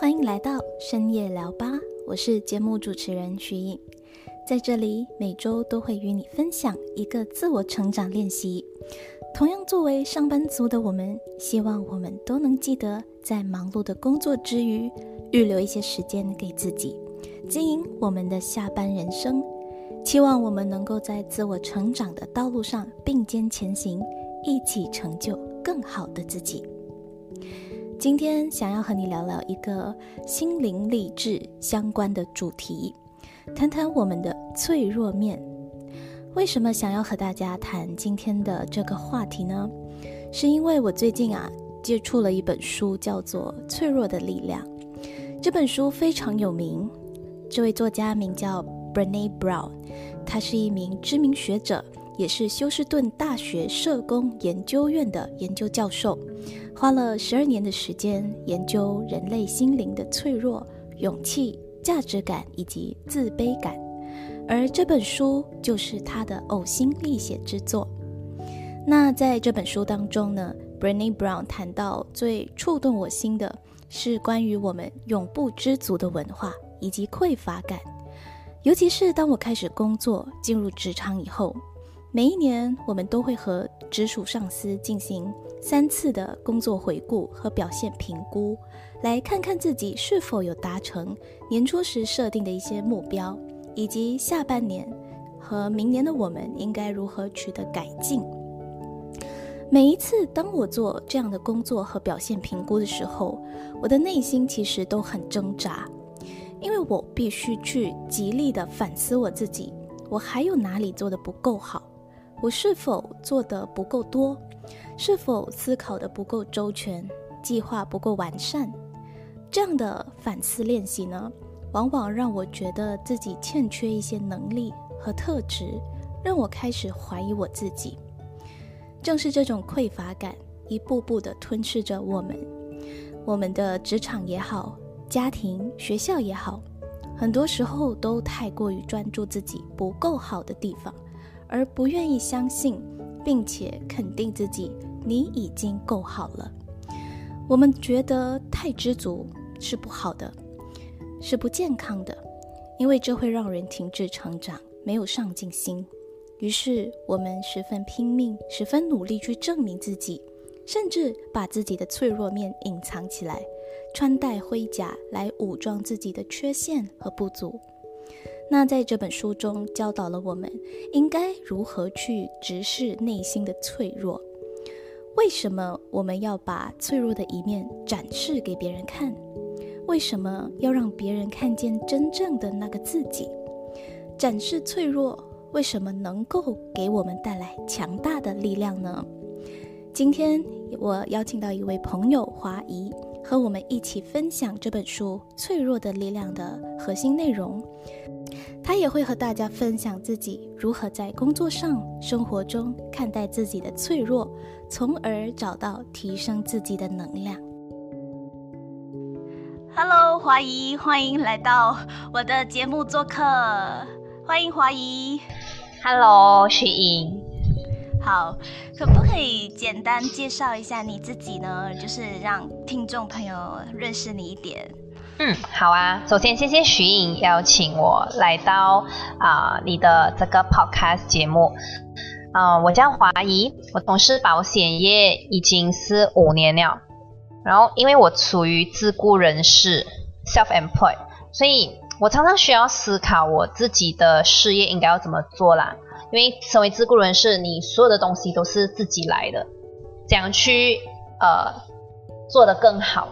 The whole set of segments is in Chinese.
欢迎来到深夜聊吧，我是节目主持人徐颖，在这里每周都会与你分享一个自我成长练习。同样，作为上班族的我们，希望我们都能记得在忙碌的工作之余，预留一些时间给自己，经营我们的下班人生。期望我们能够在自我成长的道路上并肩前行，一起成就更好的自己。今天想要和你聊聊一个心灵励志相关的主题，谈谈我们的脆弱面。为什么想要和大家谈今天的这个话题呢？是因为我最近啊接触了一本书，叫做《脆弱的力量》。这本书非常有名，这位作家名叫 Brené Brown，他是一名知名学者。也是休斯顿大学社工研究院的研究教授，花了十二年的时间研究人类心灵的脆弱、勇气、价值感以及自卑感，而这本书就是他的呕心沥血之作。那在这本书当中呢，Brené Brown 谈到最触动我心的是关于我们永不知足的文化以及匮乏感，尤其是当我开始工作进入职场以后。每一年，我们都会和直属上司进行三次的工作回顾和表现评估，来看看自己是否有达成年初时设定的一些目标，以及下半年和明年的我们应该如何取得改进。每一次当我做这样的工作和表现评估的时候，我的内心其实都很挣扎，因为我必须去极力的反思我自己，我还有哪里做的不够好。我是否做的不够多？是否思考的不够周全？计划不够完善？这样的反思练习呢，往往让我觉得自己欠缺一些能力和特质，让我开始怀疑我自己。正是这种匮乏感，一步步的吞噬着我们。我们的职场也好，家庭、学校也好，很多时候都太过于专注自己不够好的地方。而不愿意相信，并且肯定自己，你已经够好了。我们觉得太知足是不好的，是不健康的，因为这会让人停滞成长，没有上进心。于是我们十分拼命，十分努力去证明自己，甚至把自己的脆弱面隐藏起来，穿戴盔甲来武装自己的缺陷和不足。那在这本书中教导了我们应该如何去直视内心的脆弱。为什么我们要把脆弱的一面展示给别人看？为什么要让别人看见真正的那个自己？展示脆弱为什么能够给我们带来强大的力量呢？今天我邀请到一位朋友华姨，和我们一起分享这本书《脆弱的力量》的核心内容。他也会和大家分享自己如何在工作上、生活中看待自己的脆弱，从而找到提升自己的能量。Hello，华姨，欢迎来到我的节目做客。欢迎华姨。Hello，徐颖。好，可不可以简单介绍一下你自己呢？就是让听众朋友认识你一点。嗯，好啊。首先，谢谢徐颖邀请我来到啊你的这个 podcast 节目。啊，我叫华怡，我从事保险业已经是五年了。然后，因为我处于自雇人士 （self-employed），所以我常常需要思考我自己的事业应该要怎么做啦。因为身为自雇人士，你所有的东西都是自己来的，怎样去呃做得更好？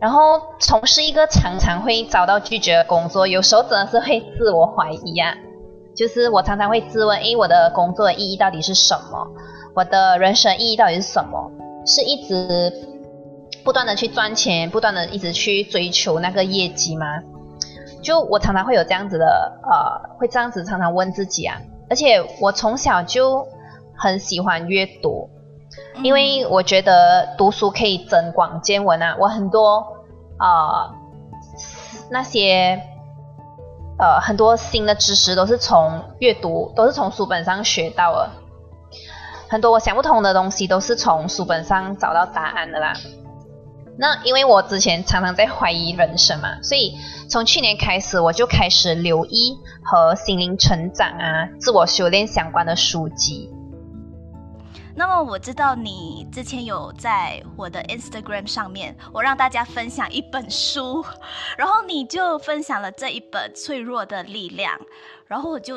然后从事一个常常会遭到拒绝的工作，有时候真的是会自我怀疑啊。就是我常常会自问：诶，我的工作的意义到底是什么？我的人生意义到底是什么？是一直不断的去赚钱，不断的一直去追求那个业绩吗？就我常常会有这样子的呃，会这样子常常问自己啊。而且我从小就很喜欢阅读，因为我觉得读书可以增广见闻啊。我很多。啊，那些呃很多新的知识都是从阅读，都是从书本上学到的。很多我想不通的东西都是从书本上找到答案的啦。那因为我之前常常在怀疑人生嘛，所以从去年开始我就开始留意和心灵成长啊、自我修炼相关的书籍。那么我知道你之前有在我的 Instagram 上面，我让大家分享一本书，然后你就分享了这一本《脆弱的力量》，然后我就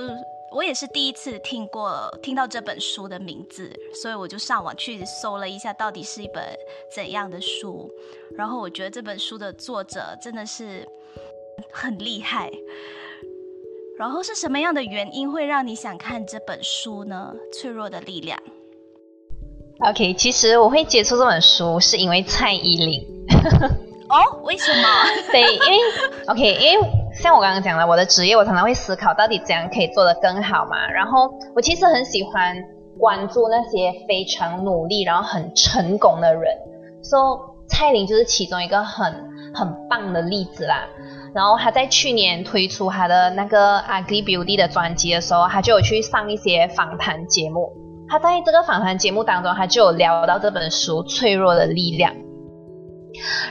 我也是第一次听过听到这本书的名字，所以我就上网去搜了一下，到底是一本怎样的书。然后我觉得这本书的作者真的是很厉害。然后是什么样的原因会让你想看这本书呢？《脆弱的力量》。OK，其实我会接触这本书是因为蔡依林。哦，为什么？对，因为 OK，因为像我刚刚讲的，我的职业我常常会思考到底怎样可以做得更好嘛。然后我其实很喜欢关注那些非常努力然后很成功的人，说蔡琳就是其中一个很很棒的例子啦。然后他在去年推出他的那个 Ugly Beauty 的专辑的时候，他就有去上一些访谈节目。他在这个访谈节目当中，他就有聊到这本书《脆弱的力量》。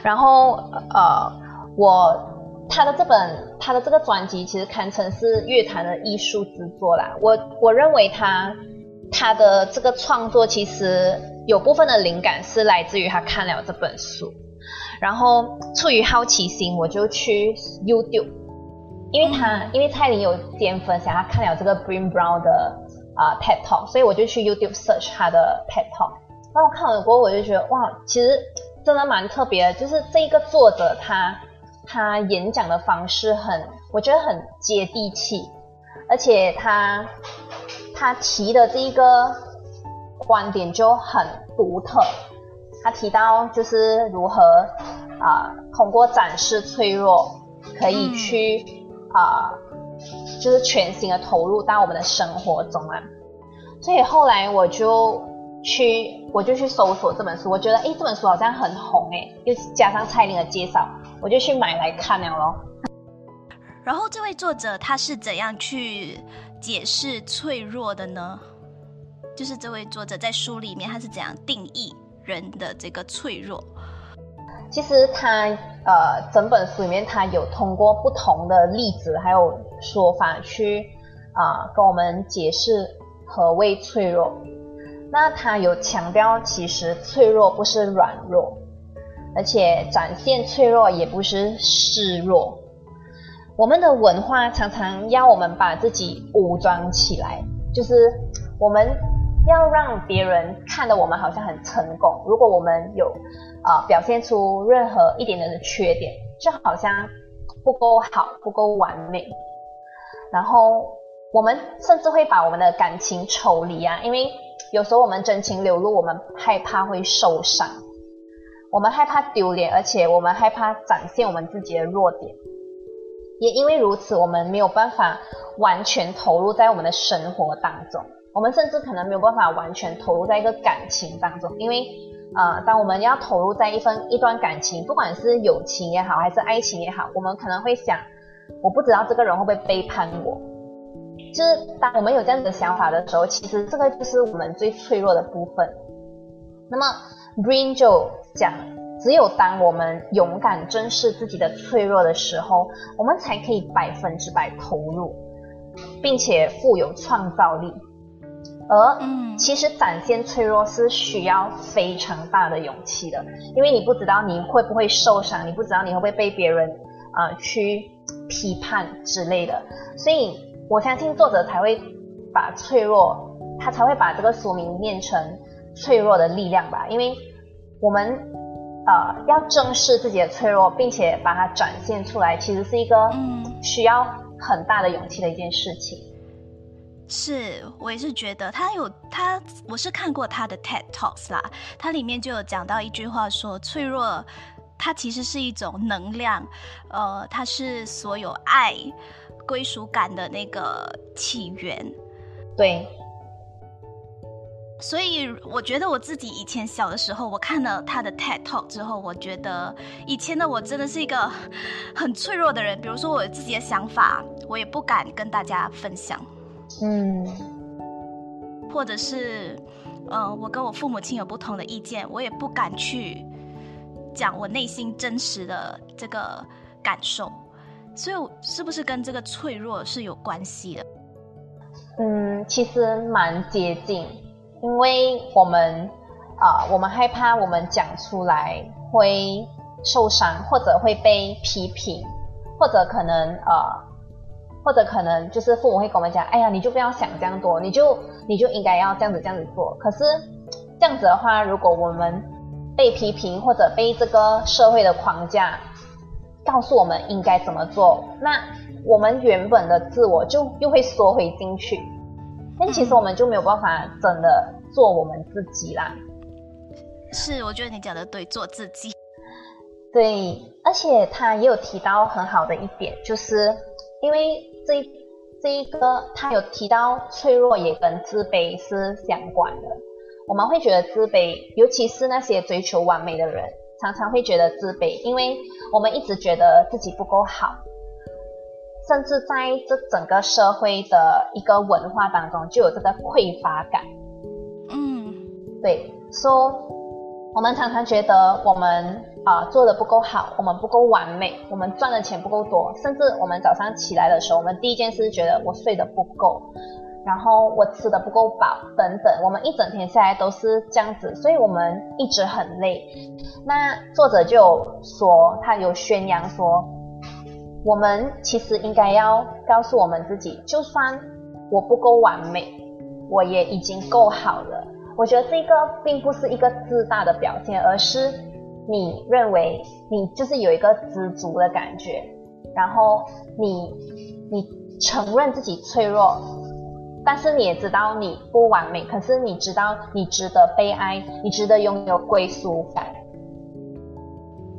然后，呃，我他的这本他的这个专辑其实堪称是乐坛的艺术之作啦。我我认为他他的这个创作其实有部分的灵感是来自于他看了这本书。然后出于好奇心，我就去 YouTube，因为他因为蔡琳有先分享他看了这个 Brin Brown 的。啊，TED Talk，所以我就去 YouTube search 他的 TED Talk。那我看完过后，我就觉得哇，其实真的蛮特别的。就是这一个作者他他演讲的方式很，我觉得很接地气，而且他他提的这一个观点就很独特。他提到就是如何啊，通过展示脆弱，可以去啊。就是全心的投入到我们的生活中啊，所以后来我就去，我就去搜索这本书，我觉得哎，这本书好像很红哎，又加上蔡琳的介绍，我就去买来看了咯。然后这位作者他是怎样去解释脆弱的呢？就是这位作者在书里面他是怎样定义人的这个脆弱？其实他呃，整本书里面他有通过不同的例子还有说法去啊跟我们解释何谓脆弱。那他有强调，其实脆弱不是软弱，而且展现脆弱也不是示弱。我们的文化常常要我们把自己武装起来，就是我们要让别人看的我们好像很成功。如果我们有啊，表现出任何一点点的缺点，就好像不够好、不够完美。然后我们甚至会把我们的感情抽离啊，因为有时候我们真情流露，我们害怕会受伤，我们害怕丢脸，而且我们害怕展现我们自己的弱点。也因为如此，我们没有办法完全投入在我们的生活当中，我们甚至可能没有办法完全投入在一个感情当中，因为。啊，当我们要投入在一份一段感情，不管是友情也好，还是爱情也好，我们可能会想，我不知道这个人会不会背叛我。就是当我们有这样子的想法的时候，其实这个就是我们最脆弱的部分。那么 Brain 就讲，只有当我们勇敢正视自己的脆弱的时候，我们才可以百分之百投入，并且富有创造力。而其实展现脆弱是需要非常大的勇气的，因为你不知道你会不会受伤，你不知道你会不会被别人啊去批判之类的，所以我相信作者才会把脆弱，他才会把这个书名念成脆弱的力量吧，因为我们呃要正视自己的脆弱，并且把它展现出来，其实是一个需要很大的勇气的一件事情。是我也是觉得他有他，我是看过他的 TED Talks 啦，他里面就有讲到一句话说，脆弱它其实是一种能量，呃，它是所有爱归属感的那个起源。对，所以我觉得我自己以前小的时候，我看了他的 TED Talk 之后，我觉得以前的我真的是一个很脆弱的人，比如说我自己的想法，我也不敢跟大家分享。嗯，或者是，呃，我跟我父母亲有不同的意见，我也不敢去讲我内心真实的这个感受，所以是不是跟这个脆弱是有关系的？嗯，其实蛮接近，因为我们啊，我们害怕我们讲出来会受伤，或者会被批评，或者可能呃，或者可能就是父母会跟我们讲，哎呀，你就不要想这样多，你就你就应该要这样子这样子做。可是这样子的话，如果我们被批评或者被这个社会的框架告诉我们应该怎么做，那。我们原本的自我就又会缩回进去，但其实我们就没有办法真的做我们自己啦。是，我觉得你讲的对，做自己。对，而且他也有提到很好的一点，就是因为这这一个他有提到脆弱也跟自卑是相关的。我们会觉得自卑，尤其是那些追求完美的人，常常会觉得自卑，因为我们一直觉得自己不够好。甚至在这整个社会的一个文化当中，就有这个匮乏感。嗯，对，说我们常常觉得我们啊做的不够好，我们不够完美，我们赚的钱不够多，甚至我们早上起来的时候，我们第一件事觉得我睡得不够，然后我吃的不够饱等等，我们一整天下来都是这样子，所以我们一直很累。那作者就说，他有宣扬说。我们其实应该要告诉我们自己，就算我不够完美，我也已经够好了。我觉得这个并不是一个自大的表现，而是你认为你就是有一个知足的感觉，然后你你承认自己脆弱，但是你也知道你不完美，可是你知道你值得被爱，你值得拥有归属感。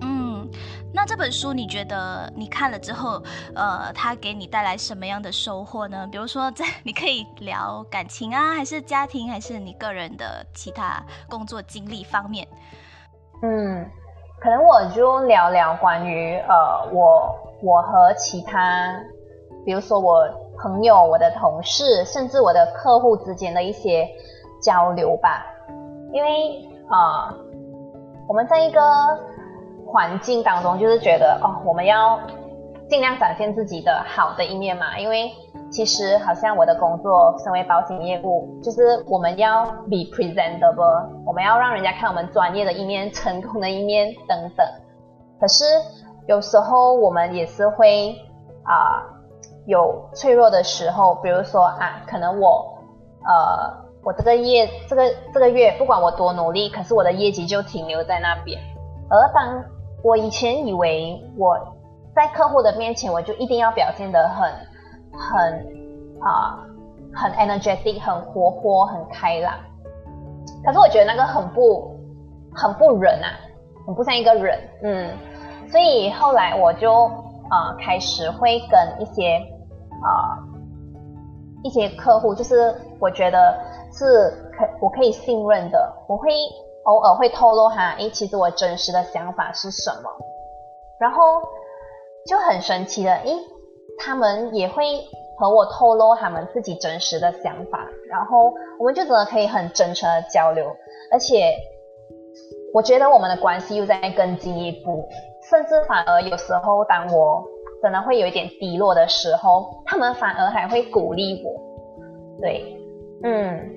嗯那这本书你觉得你看了之后，呃，它给你带来什么样的收获呢？比如说，在你可以聊感情啊，还是家庭，还是你个人的其他工作经历方面？嗯，可能我就聊聊关于呃，我我和其他，比如说我朋友、我的同事，甚至我的客户之间的一些交流吧。因为啊，我们在一个。环境当中，就是觉得哦，我们要尽量展现自己的好的一面嘛。因为其实好像我的工作，身为保险业务，就是我们要 be presentable，我们要让人家看我们专业的一面、成功的一面等等。可是有时候我们也是会啊有脆弱的时候，比如说啊，可能我呃我这个业这个这个月不管我多努力，可是我的业绩就停留在那边，而当我以前以为我在客户的面前，我就一定要表现得很、很啊、很 energetic、很活泼、很开朗。可是我觉得那个很不、很不人啊，很不像一个人。嗯，所以后来我就啊开始会跟一些啊一些客户，就是我觉得是可我可以信任的，我会。偶尔会透露哈，诶，其实我真实的想法是什么？然后就很神奇的，诶，他们也会和我透露他们自己真实的想法，然后我们就真的可以很真诚的交流，而且我觉得我们的关系又在更进一步，甚至反而有时候当我真的会有一点低落的时候，他们反而还会鼓励我，对，嗯。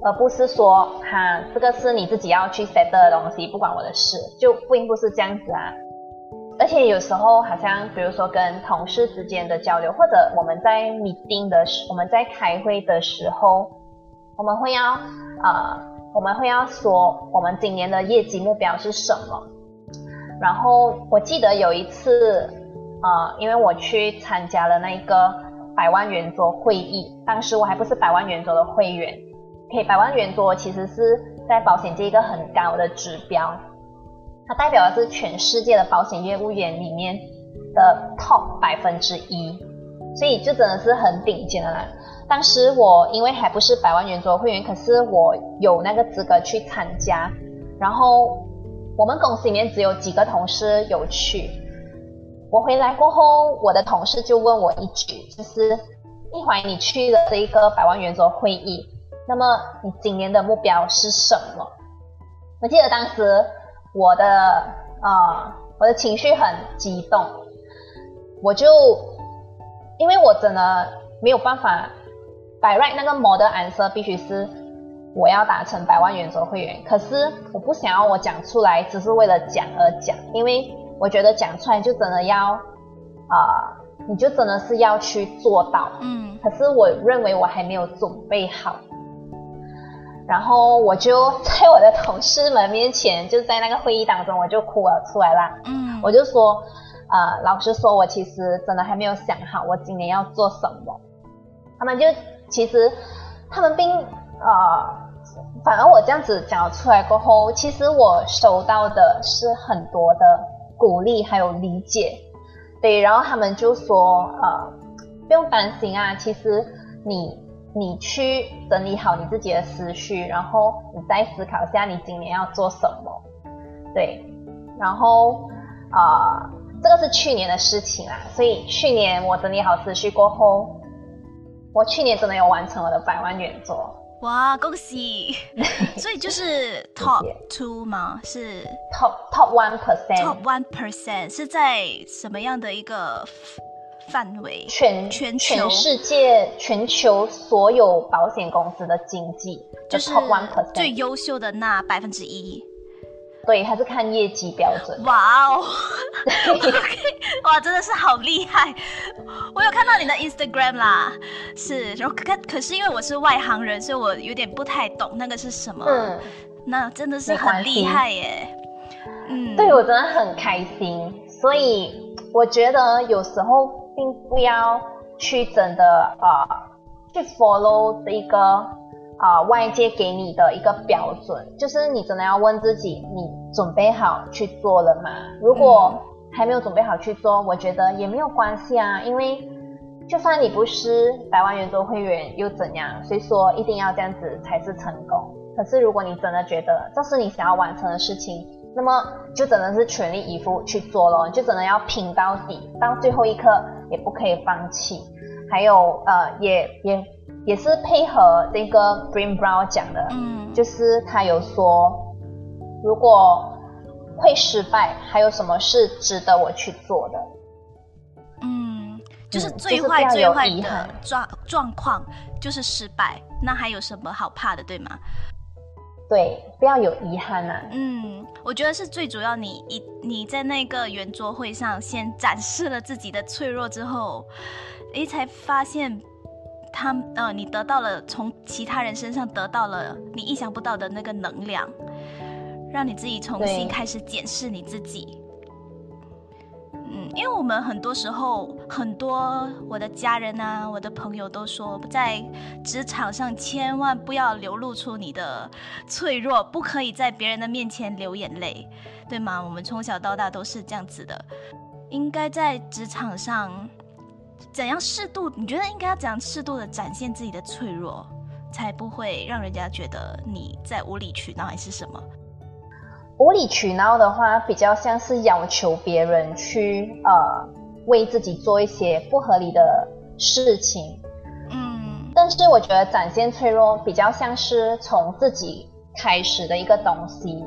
而不是说哈，这个是你自己要去 set 的东西，不关我的事，就并不是这样子啊。而且有时候好像，比如说跟同事之间的交流，或者我们在 meeting 的时，我们在开会的时候，我们会要啊，我们会要说我们今年的业绩目标是什么。然后我记得有一次啊，因为我去参加了那个百万圆桌会议，当时我还不是百万圆桌的会员。可以百万元桌，其实是在保险界一个很高的指标，它代表的是全世界的保险业务员里面的 top 百分之一，所以就真的是很顶尖的啦。当时我因为还不是百万元桌会员，可是我有那个资格去参加，然后我们公司里面只有几个同事有去。我回来过后，我的同事就问我一句，就是一怀你去了这一个百万元桌会议。那么你今年的目标是什么？我记得当时我的呃，我的情绪很激动，我就因为我真的没有办法，by right 那个 model answer 必须是我要达成百万圆桌会员，可是我不想要我讲出来只是为了讲而讲，因为我觉得讲出来就真的要啊。你就真的是要去做到，嗯，可是我认为我还没有准备好，然后我就在我的同事们面前，就在那个会议当中，我就哭了出来啦，嗯，我就说，呃，老实说，我其实真的还没有想好我今年要做什么。他们就其实他们并呃，反而我这样子讲出来过后，其实我收到的是很多的鼓励还有理解。对，然后他们就说，呃，不用担心啊，其实你你去整理好你自己的思绪，然后你再思考一下你今年要做什么。对，然后啊，这个是去年的事情啦，所以去年我整理好思绪过后，我去年真的有完成我的百万原作。哇，恭喜！所以就是 top two 吗？是 top top one percent？top one percent 是在什么样的一个范围？全全全世界全球所有保险公司的经济，就是 top one percent 最优秀的那百分之一。对，还是看业绩标准。哇哦，哇，真的是好厉害！我有看到你的 Instagram 啦，是，然后可可是因为我是外行人，所以我有点不太懂那个是什么。嗯，那真的是很厉害耶。嗯，对我真的很开心，所以我觉得有时候并不要去真的啊去 follow 这一个。啊，外界给你的一个标准，就是你真的要问自己，你准备好去做了吗？如果还没有准备好去做，我觉得也没有关系啊，因为就算你不是百万元做会员又怎样？谁说一定要这样子才是成功？可是如果你真的觉得这是你想要完成的事情，那么就真的是全力以赴去做咯，就真的要拼到底，到最后一刻也不可以放弃。还有呃，也也。也是配合那个 Brin Brown 讲的，嗯，就是他有说，如果会失败，还有什么是值得我去做的？嗯，就是最坏最坏的状状况就是失败，那还有什么好怕的，对吗？对，不要有遗憾呐。嗯，我觉得是最主要，你一你在那个圆桌会上先展示了自己的脆弱之后，诶，才发现。他呃，你得到了从其他人身上得到了你意想不到的那个能量，让你自己重新开始检视你自己。嗯，因为我们很多时候，很多我的家人啊，我的朋友都说，在职场上千万不要流露出你的脆弱，不可以在别人的面前流眼泪，对吗？我们从小到大都是这样子的，应该在职场上。怎样适度？你觉得应该要怎样适度的展现自己的脆弱，才不会让人家觉得你在无理取闹还是什么？无理取闹的话，比较像是要求别人去呃为自己做一些不合理的事情。嗯，但是我觉得展现脆弱比较像是从自己开始的一个东西。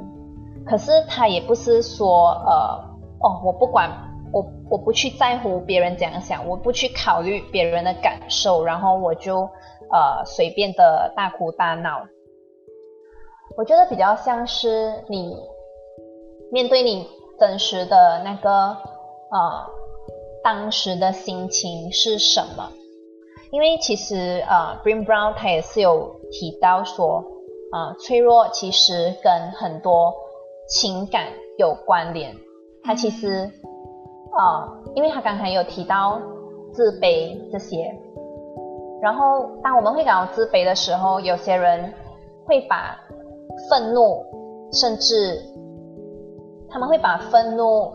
可是他也不是说呃哦，我不管。我我不去在乎别人怎样想，我不去考虑别人的感受，然后我就呃随便的大哭大闹。我觉得比较像是你面对你真实的那个呃当时的心情是什么？因为其实呃，Brin Brown 他也是有提到说，呃，脆弱其实跟很多情感有关联，他其实。啊，因为他刚才有提到自卑这些，然后当我们会感到自卑的时候，有些人会把愤怒，甚至他们会把愤怒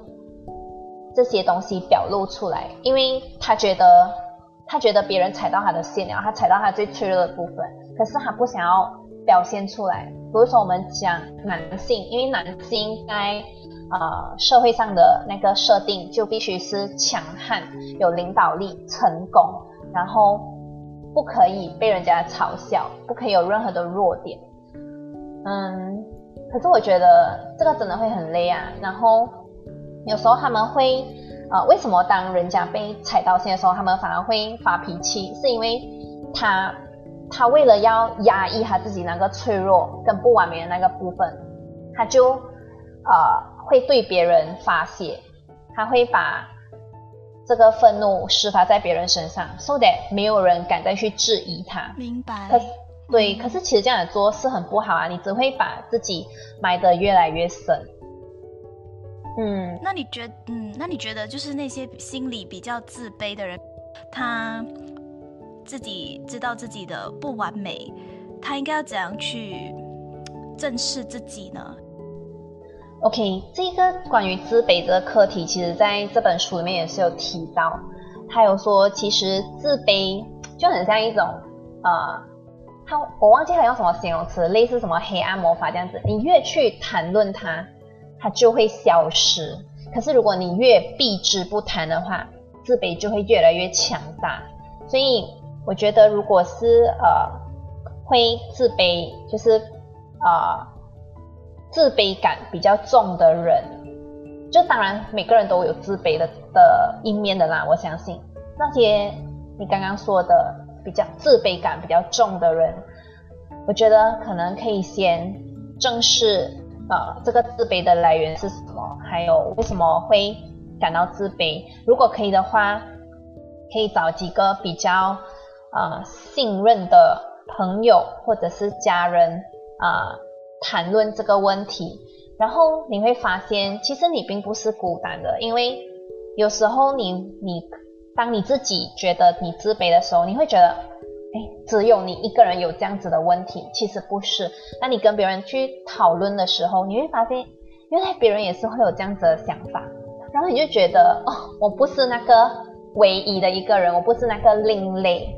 这些东西表露出来，因为他觉得他觉得别人踩到他的线了，他踩到他最脆弱的部分，可是他不想要表现出来。比如说我们讲男性，因为男性在呃，社会上的那个设定就必须是强悍、有领导力、成功，然后不可以被人家嘲笑，不可以有任何的弱点。嗯，可是我觉得这个真的会很累啊。然后有时候他们会，呃，为什么当人家被踩到线的时候，他们反而会发脾气？是因为他他为了要压抑他自己那个脆弱跟不完美的那个部分，他就呃会对别人发泄，他会把这个愤怒施发在别人身上，so that 没有人敢再去质疑他。明白。可对，可是其实这样做是很不好啊，你只会把自己埋得越来越深。嗯，那你觉嗯，那你觉得就是那些心里比较自卑的人，他自己知道自己的不完美，他应该要怎样去正视自己呢？OK，这个关于自卑这个课题，其实在这本书里面也是有提到，他有说其实自卑就很像一种呃。他我忘记他用什么形容词，类似什么黑暗魔法这样子。你越去谈论它，它就会消失。可是如果你越避之不谈的话，自卑就会越来越强大。所以我觉得，如果是呃会自卑，就是呃自卑感比较重的人，就当然每个人都有自卑的的一面的啦。我相信那些你刚刚说的。比较自卑感比较重的人，我觉得可能可以先正视呃这个自卑的来源是什么，还有为什么会感到自卑。如果可以的话，可以找几个比较呃信任的朋友或者是家人啊谈论这个问题，然后你会发现其实你并不是孤单的，因为有时候你你。当你自己觉得你自卑的时候，你会觉得，哎，只有你一个人有这样子的问题，其实不是。那你跟别人去讨论的时候，你会发现，原来别人也是会有这样子的想法，然后你就觉得，哦，我不是那个唯一的一个人，我不是那个另类。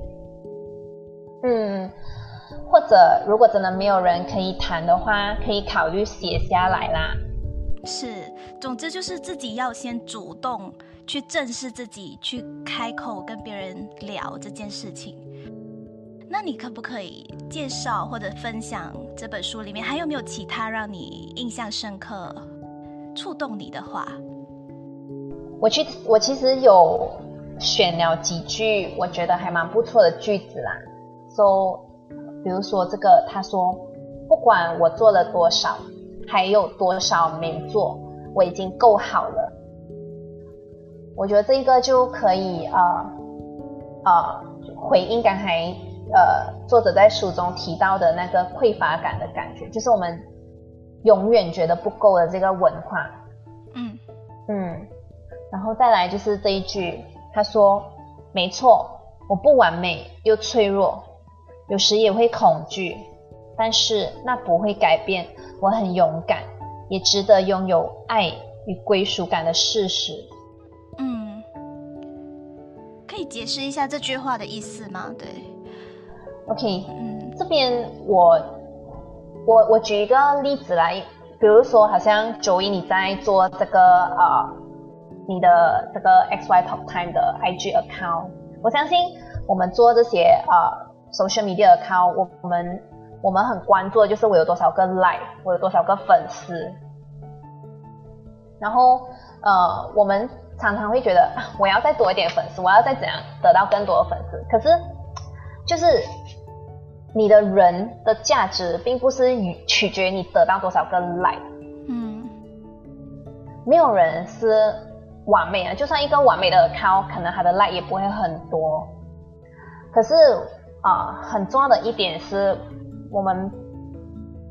嗯，或者如果真的没有人可以谈的话，可以考虑写下来啦。是，总之就是自己要先主动。去正视自己，去开口跟别人聊这件事情。那你可不可以介绍或者分享这本书里面还有没有其他让你印象深刻、触动你的话？我去，我其实有选了几句我觉得还蛮不错的句子啦。说，比如说这个，他说：“不管我做了多少，还有多少没做，我已经够好了。”我觉得这一个就可以呃呃回应刚才呃作者在书中提到的那个匮乏感的感觉，就是我们永远觉得不够的这个文化。嗯嗯，然后再来就是这一句，他说：“没错，我不完美又脆弱，有时也会恐惧，但是那不会改变我很勇敢，也值得拥有爱与归属感的事实。”嗯可以解释一下这句话的意思吗？对，OK，嗯，这边我我我举一个例子来，比如说，好像九一你在做这个呃，你的这个 XY Top Time 的 IG account，我相信我们做这些呃 social media account，我我们我们很关注的就是我有多少个 like，我有多少个粉丝，然后呃我们。常常会觉得我要再多一点粉丝，我要再怎样得到更多的粉丝。可是，就是你的人的价值，并不是与取决于你得到多少个 like。嗯，没有人是完美的，就算一个完美的 account，可能他的 like 也不会很多。可是啊，很重要的一点是，我们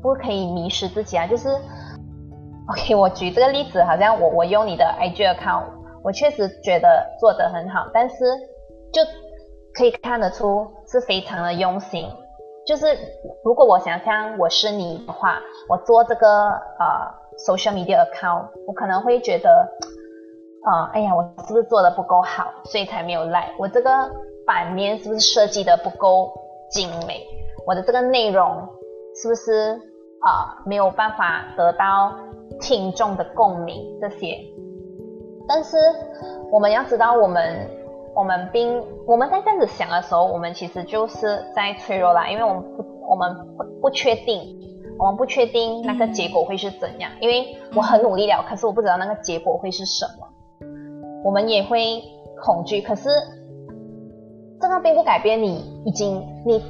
不可以迷失自己啊。就是 OK，我举这个例子，好像我我用你的 IG account。我确实觉得做得很好，但是就可以看得出是非常的用心。就是如果我想象我是你的话，我做这个呃 social media account，我可能会觉得，啊，哎呀，我是不是做的不够好，所以才没有 like？我这个版面是不是设计的不够精美？我的这个内容是不是啊没有办法得到听众的共鸣？这些？但是我们要知道，我们我们并我们在这样子想的时候，我们其实就是在脆弱啦，因为我们不我们不不确定我们不确定那个结果会是怎样，因为我很努力了，可是我不知道那个结果会是什么。我们也会恐惧，可是那并不改变你已经你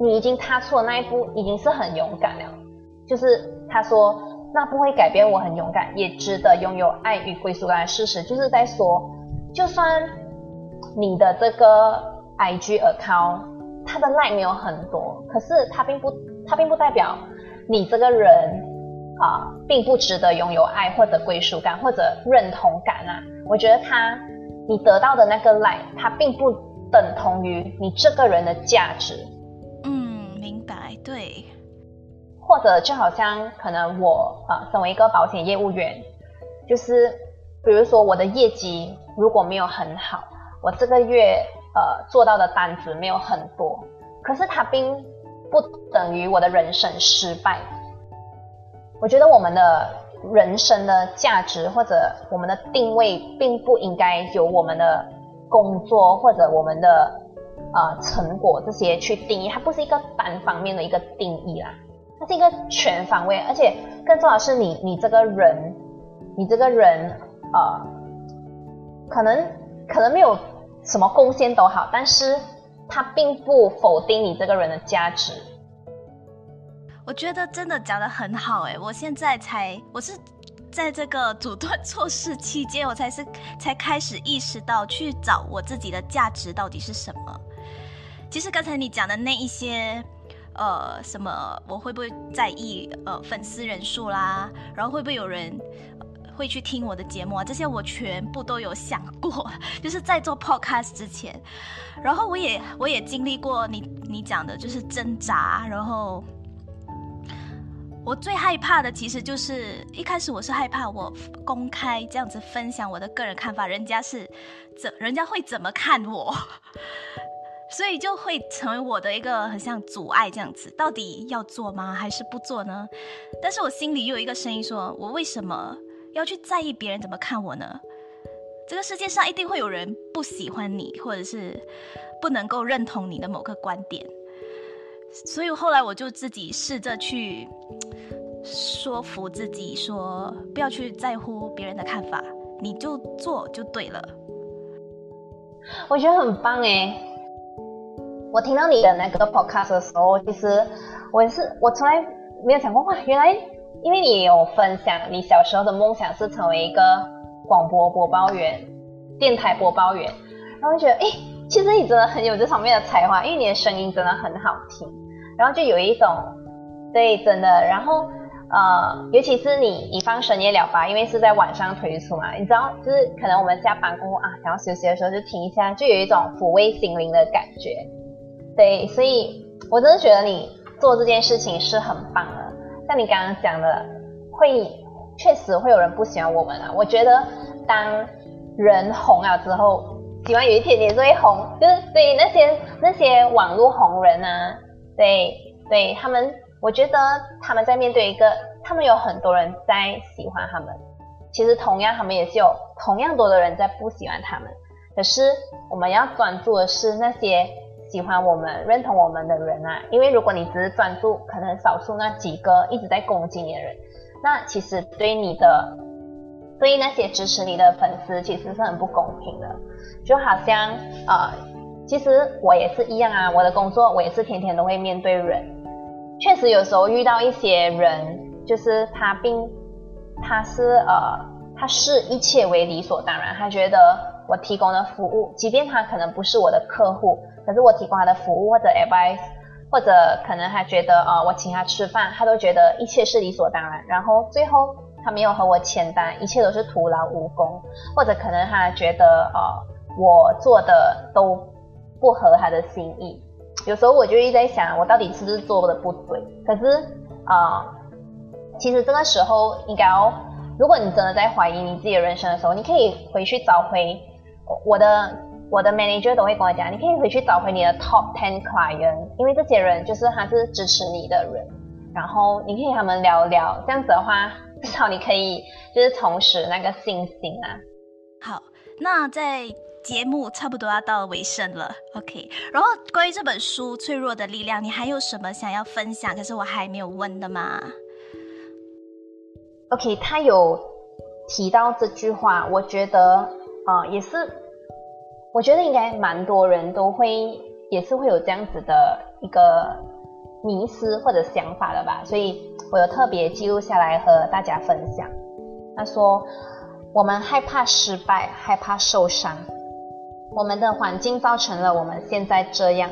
你已经踏出了那一步，已经是很勇敢了。就是他说，那不会改变我很勇敢，也值得拥有爱与归属感的事实，就是在说，就算你的这个 IG account，它的 like 没有很多，可是它并不，它并不代表你这个人啊，并不值得拥有爱或者归属感或者认同感啊。我觉得他，你得到的那个 like，它并不等同于你这个人的价值。嗯，明白，对。或者就好像可能我呃，身为一个保险业务员，就是比如说我的业绩如果没有很好，我这个月呃做到的单子没有很多，可是它并不等于我的人生失败。我觉得我们的人生的价值或者我们的定位，并不应该由我们的工作或者我们的呃成果这些去定义，它不是一个单方面的一个定义啦。它是一个全方位，而且更重要的是，你你这个人，你这个人，呃，可能可能没有什么贡献都好，但是它并不否定你这个人的价值。我觉得真的讲的很好，哎，我现在才，我是在这个阻断措施期间，我才是 才开始意识到去找我自己的价值到底是什么。其实刚才你讲的那一些。呃，什么？我会不会在意呃粉丝人数啦？然后会不会有人会去听我的节目啊？这些我全部都有想过，就是在做 podcast 之前，然后我也我也经历过你你讲的就是挣扎，然后我最害怕的其实就是一开始我是害怕我公开这样子分享我的个人看法，人家是怎人家会怎么看我？所以就会成为我的一个很像阻碍这样子，到底要做吗，还是不做呢？但是我心里又有一个声音说，我为什么要去在意别人怎么看我呢？这个世界上一定会有人不喜欢你，或者是不能够认同你的某个观点。所以后来我就自己试着去说服自己，说不要去在乎别人的看法，你就做就对了。我觉得很棒哎。我听到你的那个 podcast 的时候，其实我也是，我从来没有想过哇，原来因为你有分享你小时候的梦想是成为一个广播播报员、电台播报员，然后觉得哎，其实你真的很有这方面的才华，因为你的声音真的很好听，然后就有一种对，真的，然后呃，尤其是你你放深夜聊吧，因为是在晚上推出嘛，你知道，就是可能我们下班过后啊，想要休息的时候就听一下，就有一种抚慰心灵的感觉。对，所以我真的觉得你做这件事情是很棒的。像你刚刚讲的，会确实会有人不喜欢我们啊。我觉得当人红了之后，希望有一天你也会红，就是对那些那些网络红人啊，对对他们，我觉得他们在面对一个，他们有很多人在喜欢他们，其实同样他们也是有同样多的人在不喜欢他们。可是我们要专注的是那些。喜欢我们、认同我们的人啊，因为如果你只是专注可能少数那几个一直在攻击你的人，那其实对你的、对那些支持你的粉丝其实是很不公平的。就好像呃，其实我也是一样啊，我的工作我也是天天都会面对人，确实有时候遇到一些人，就是他并他是呃，他视一切为理所当然，他觉得我提供的服务，即便他可能不是我的客户。可是我提供他的服务或者 advice，或者可能他觉得呃，我请他吃饭，他都觉得一切是理所当然。然后最后他没有和我签单，一切都是徒劳无功。或者可能他觉得呃，我做的都不合他的心意。有时候我就一直在想，我到底是不是做的不对？可是啊，其实这个时候应该要，如果你真的在怀疑你自己的人生的时候，你可以回去找回我的。我的 manager 都会跟我讲，你可以回去找回你的 top ten client，因为这些人就是他是支持你的人，然后你可以和他们聊聊，这样子的话，至少你可以就是重拾那个信心啊。好，那在节目差不多要到尾声了，OK。然后关于这本书《脆弱的力量》，你还有什么想要分享？可是我还没有问的吗？OK，他有提到这句话，我觉得啊，也是，我觉得应该蛮多人都会，也是会有这样子的一个迷失或者想法的吧。所以我有特别记录下来和大家分享。他说。我们害怕失败，害怕受伤。我们的环境造成了我们现在这样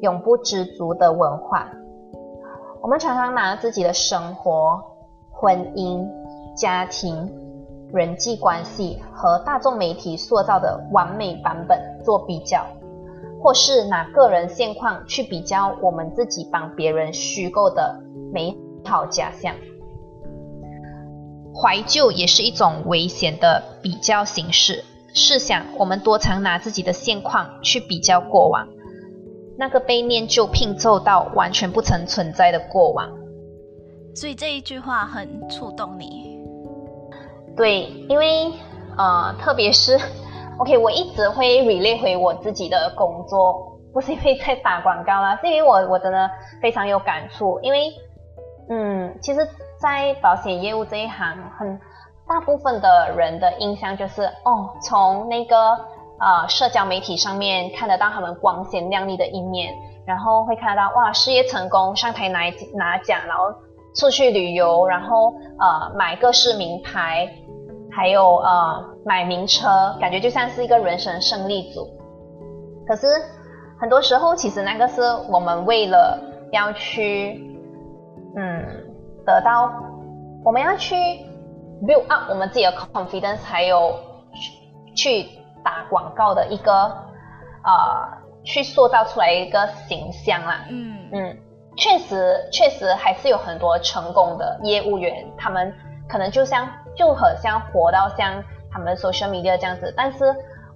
永不知足的文化。我们常常拿自己的生活、婚姻、家庭、人际关系和大众媒体塑造的完美版本做比较，或是拿个人现况去比较我们自己帮别人虚构的美好假象。怀旧也是一种危险的比较形式。试想，我们多常拿自己的现况去比较过往，那个被念旧拼凑到完全不曾存在的过往。所以这一句话很触动你。对，因为呃，特别是 OK，我一直会 relate 回我自己的工作，不是因为在打广告啦，是因为我我真的非常有感触，因为嗯，其实。在保险业务这一行，很大部分的人的印象就是，哦，从那个呃社交媒体上面看得到他们光鲜亮丽的一面，然后会看得到哇事业成功，上台拿拿奖，然后出去旅游，然后呃买各式名牌，还有呃买名车，感觉就像是一个人生胜利组。可是很多时候，其实那个是我们为了要去，嗯。得到，我们要去 build up 我们自己的 confidence，还有去打广告的一个呃，去塑造出来一个形象啦。嗯嗯，确实确实还是有很多成功的业务员，他们可能就像就很像活到像他们 social media 这样子，但是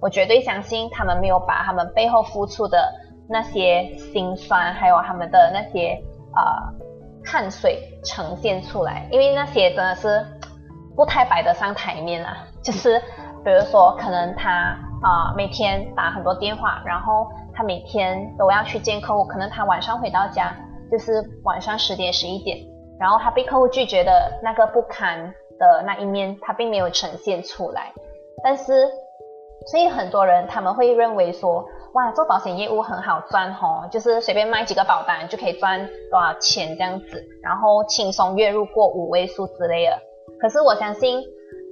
我绝对相信他们没有把他们背后付出的那些辛酸，还有他们的那些呃。汗水呈现出来，因为那些真的是不太摆得上台面啊。就是比如说，可能他啊每天打很多电话，然后他每天都要去见客户，可能他晚上回到家就是晚上十点十一点，然后他被客户拒绝的那个不堪的那一面，他并没有呈现出来。但是，所以很多人他们会认为说。哇，做保险业务很好赚哦，就是随便卖几个保单就可以赚多少钱这样子，然后轻松月入过五位数之类的。可是我相信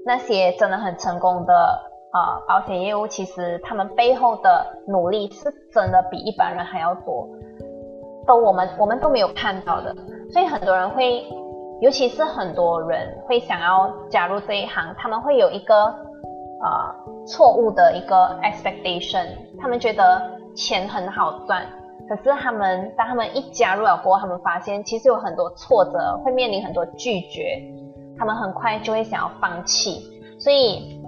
那些真的很成功的呃保险业务，其实他们背后的努力是真的比一般人还要多，都我们我们都没有看到的。所以很多人会，尤其是很多人会想要加入这一行，他们会有一个。呃，错误的一个 expectation，他们觉得钱很好赚，可是他们当他们一加入了过后，他们发现其实有很多挫折，会面临很多拒绝，他们很快就会想要放弃。所以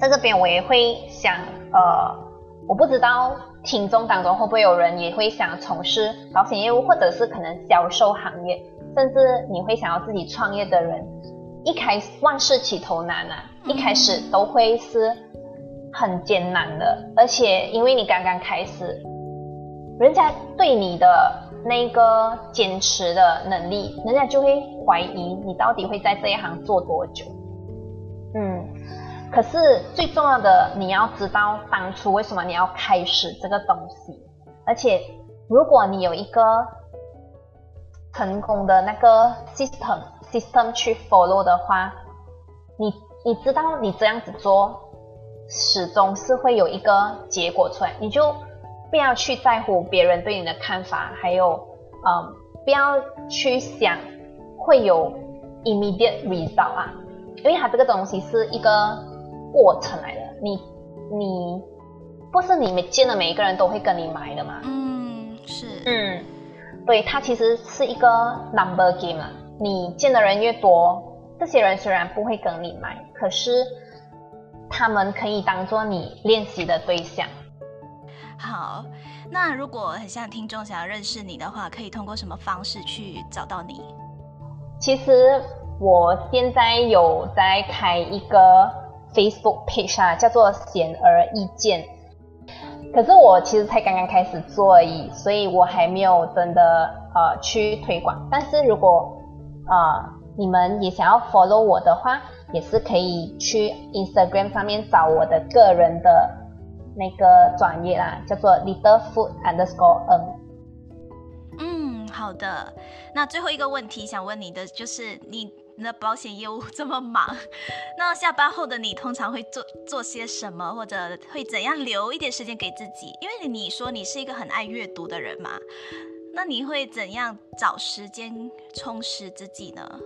在这边我也会想，呃，我不知道听众当中会不会有人也会想从事保险业务，或者是可能销售行业，甚至你会想要自己创业的人。一开始万事起头难啊，一开始都会是很艰难的，而且因为你刚刚开始，人家对你的那个坚持的能力，人家就会怀疑你到底会在这一行做多久。嗯，可是最重要的，你要知道当初为什么你要开始这个东西，而且如果你有一个成功的那个 system。system 去 follow 的话，你你知道你这样子做，始终是会有一个结果出来，你就不要去在乎别人对你的看法，还有嗯，不要去想会有 immediate result 啊，因为它这个东西是一个过程来的，你你不是你们见的每一个人都会跟你买的嘛，嗯，是，嗯，对，它其实是一个 number game 啊。你见的人越多，这些人虽然不会跟你买，可是他们可以当做你练习的对象。好，那如果很像听众想要认识你的话，可以通过什么方式去找到你？其实我现在有在开一个 Facebook page 啊，叫做“显而易见”，可是我其实才刚刚开始做而已，所以我还没有真的呃去推广。但是如果呃你们也想要 follow 我的话，也是可以去 Instagram 上面找我的个人的那个专业啦，叫做 Little Food Underscore N。嗯，好的。那最后一个问题想问你的就是，你的保险业务这么忙，那下班后的你通常会做做些什么，或者会怎样留一点时间给自己？因为你说你是一个很爱阅读的人嘛，那你会怎样找时间充实自己呢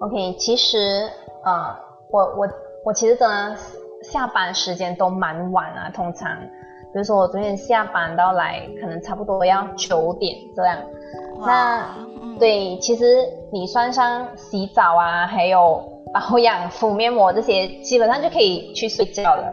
？OK，其实，呃，我我我其实真的下班时间都蛮晚啊，通常，比如说我昨天下班到来，可能差不多要九点这样。那对，其实你算上洗澡啊，还有保养、敷面膜这些，基本上就可以去睡觉了。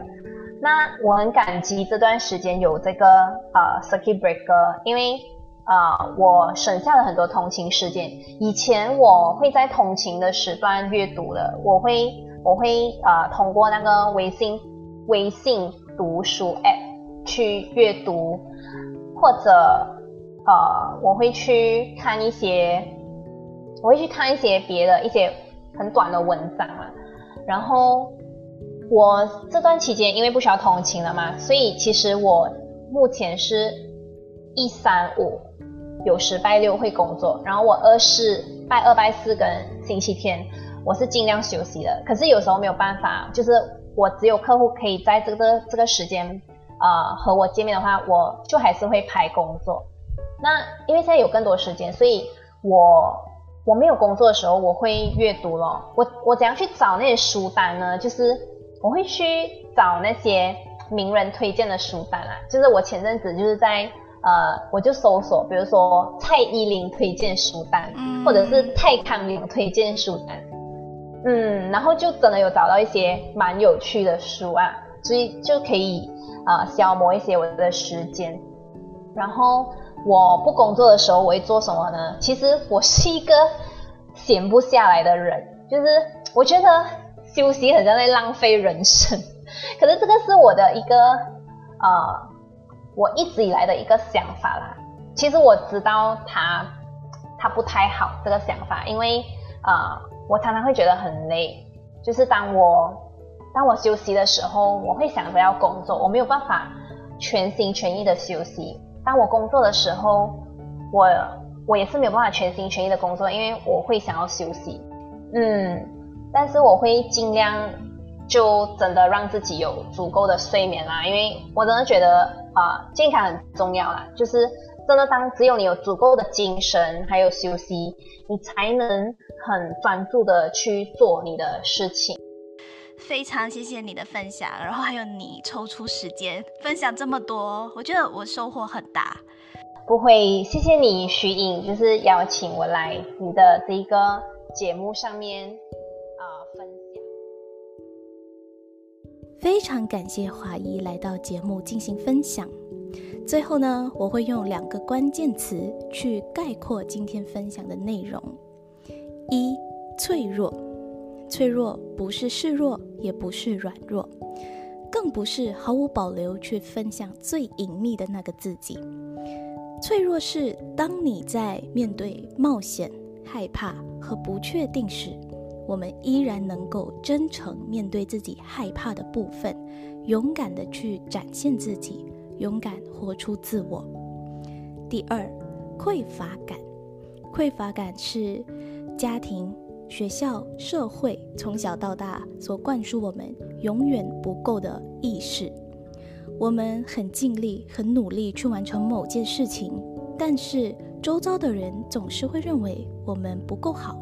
那我很感激这段时间有这个呃 circuit breaker，因为。呃，我省下了很多通勤时间。以前我会在通勤的时段阅读的，我会我会呃通过那个微信微信读书 app 去阅读，或者呃我会去看一些我会去看一些别的一些很短的文章啊。然后我这段期间因为不需要通勤了嘛，所以其实我目前是一三五。有时拜六会工作，然后我二四拜二拜四跟星期天我是尽量休息的。可是有时候没有办法，就是我只有客户可以在这个这个时间呃和我见面的话，我就还是会排工作。那因为现在有更多时间，所以我我没有工作的时候我会阅读咯。我我怎样去找那些书单呢？就是我会去找那些名人推荐的书单啊。就是我前阵子就是在。呃，我就搜索，比如说蔡依林推荐书单，或者是蔡康永推荐书单，嗯，然后就真的有找到一些蛮有趣的书啊，所以就可以啊消磨一些我的时间。然后我不工作的时候我会做什么呢？其实我是一个闲不下来的人，就是我觉得休息很像在浪费人生，可是这个是我的一个呃。我一直以来的一个想法啦，其实我知道他他不太好这个想法，因为呃，我常常会觉得很累，就是当我当我休息的时候，我会想着要工作，我没有办法全心全意的休息。当我工作的时候，我我也是没有办法全心全意的工作，因为我会想要休息，嗯，但是我会尽量。就真的让自己有足够的睡眠啦，因为我真的觉得啊，健康很重要啦。就是真的，当只有你有足够的精神还有休息，你才能很专注的去做你的事情。非常谢谢你的分享，然后还有你抽出时间分享这么多，我觉得我收获很大。不会，谢谢你徐颖，就是邀请我来你的这一个节目上面啊分享。非常感谢华姨来到节目进行分享。最后呢，我会用两个关键词去概括今天分享的内容：一、脆弱。脆弱不是示弱，也不是软弱，更不是毫无保留去分享最隐秘的那个自己。脆弱是当你在面对冒险、害怕和不确定时。我们依然能够真诚面对自己害怕的部分，勇敢的去展现自己，勇敢活出自我。第二，匮乏感，匮乏感是家庭、学校、社会从小到大所灌输我们永远不够的意识。我们很尽力、很努力去完成某件事情，但是周遭的人总是会认为我们不够好。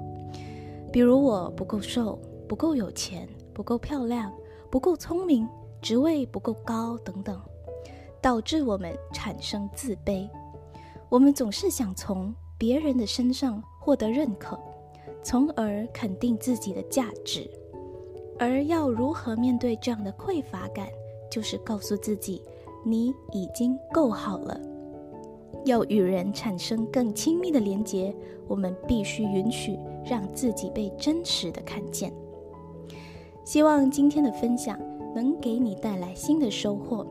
比如我不够瘦，不够有钱，不够漂亮，不够聪明，职位不够高等等，导致我们产生自卑。我们总是想从别人的身上获得认可，从而肯定自己的价值。而要如何面对这样的匮乏感，就是告诉自己，你已经够好了。要与人产生更亲密的连结，我们必须允许让自己被真实的看见。希望今天的分享能给你带来新的收获，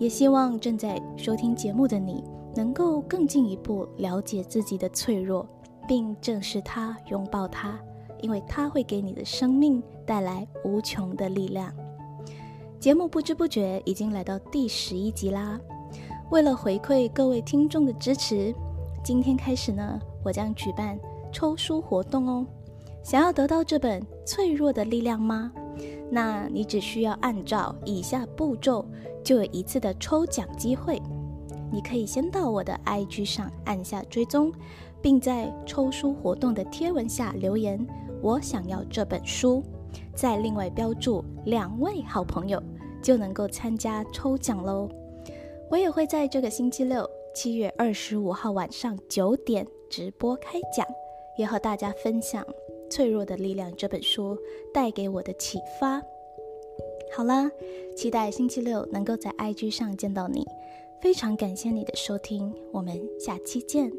也希望正在收听节目的你，能够更进一步了解自己的脆弱，并正视它，拥抱它，因为它会给你的生命带来无穷的力量。节目不知不觉已经来到第十一集啦。为了回馈各位听众的支持，今天开始呢，我将举办抽书活动哦。想要得到这本《脆弱的力量》吗？那你只需要按照以下步骤，就有一次的抽奖机会。你可以先到我的 IG 上按下追踪，并在抽书活动的贴文下留言“我想要这本书”，再另外标注两位好朋友，就能够参加抽奖喽。我也会在这个星期六，七月二十五号晚上九点直播开奖，也和大家分享《脆弱的力量》这本书带给我的启发。好啦，期待星期六能够在 IG 上见到你。非常感谢你的收听，我们下期见。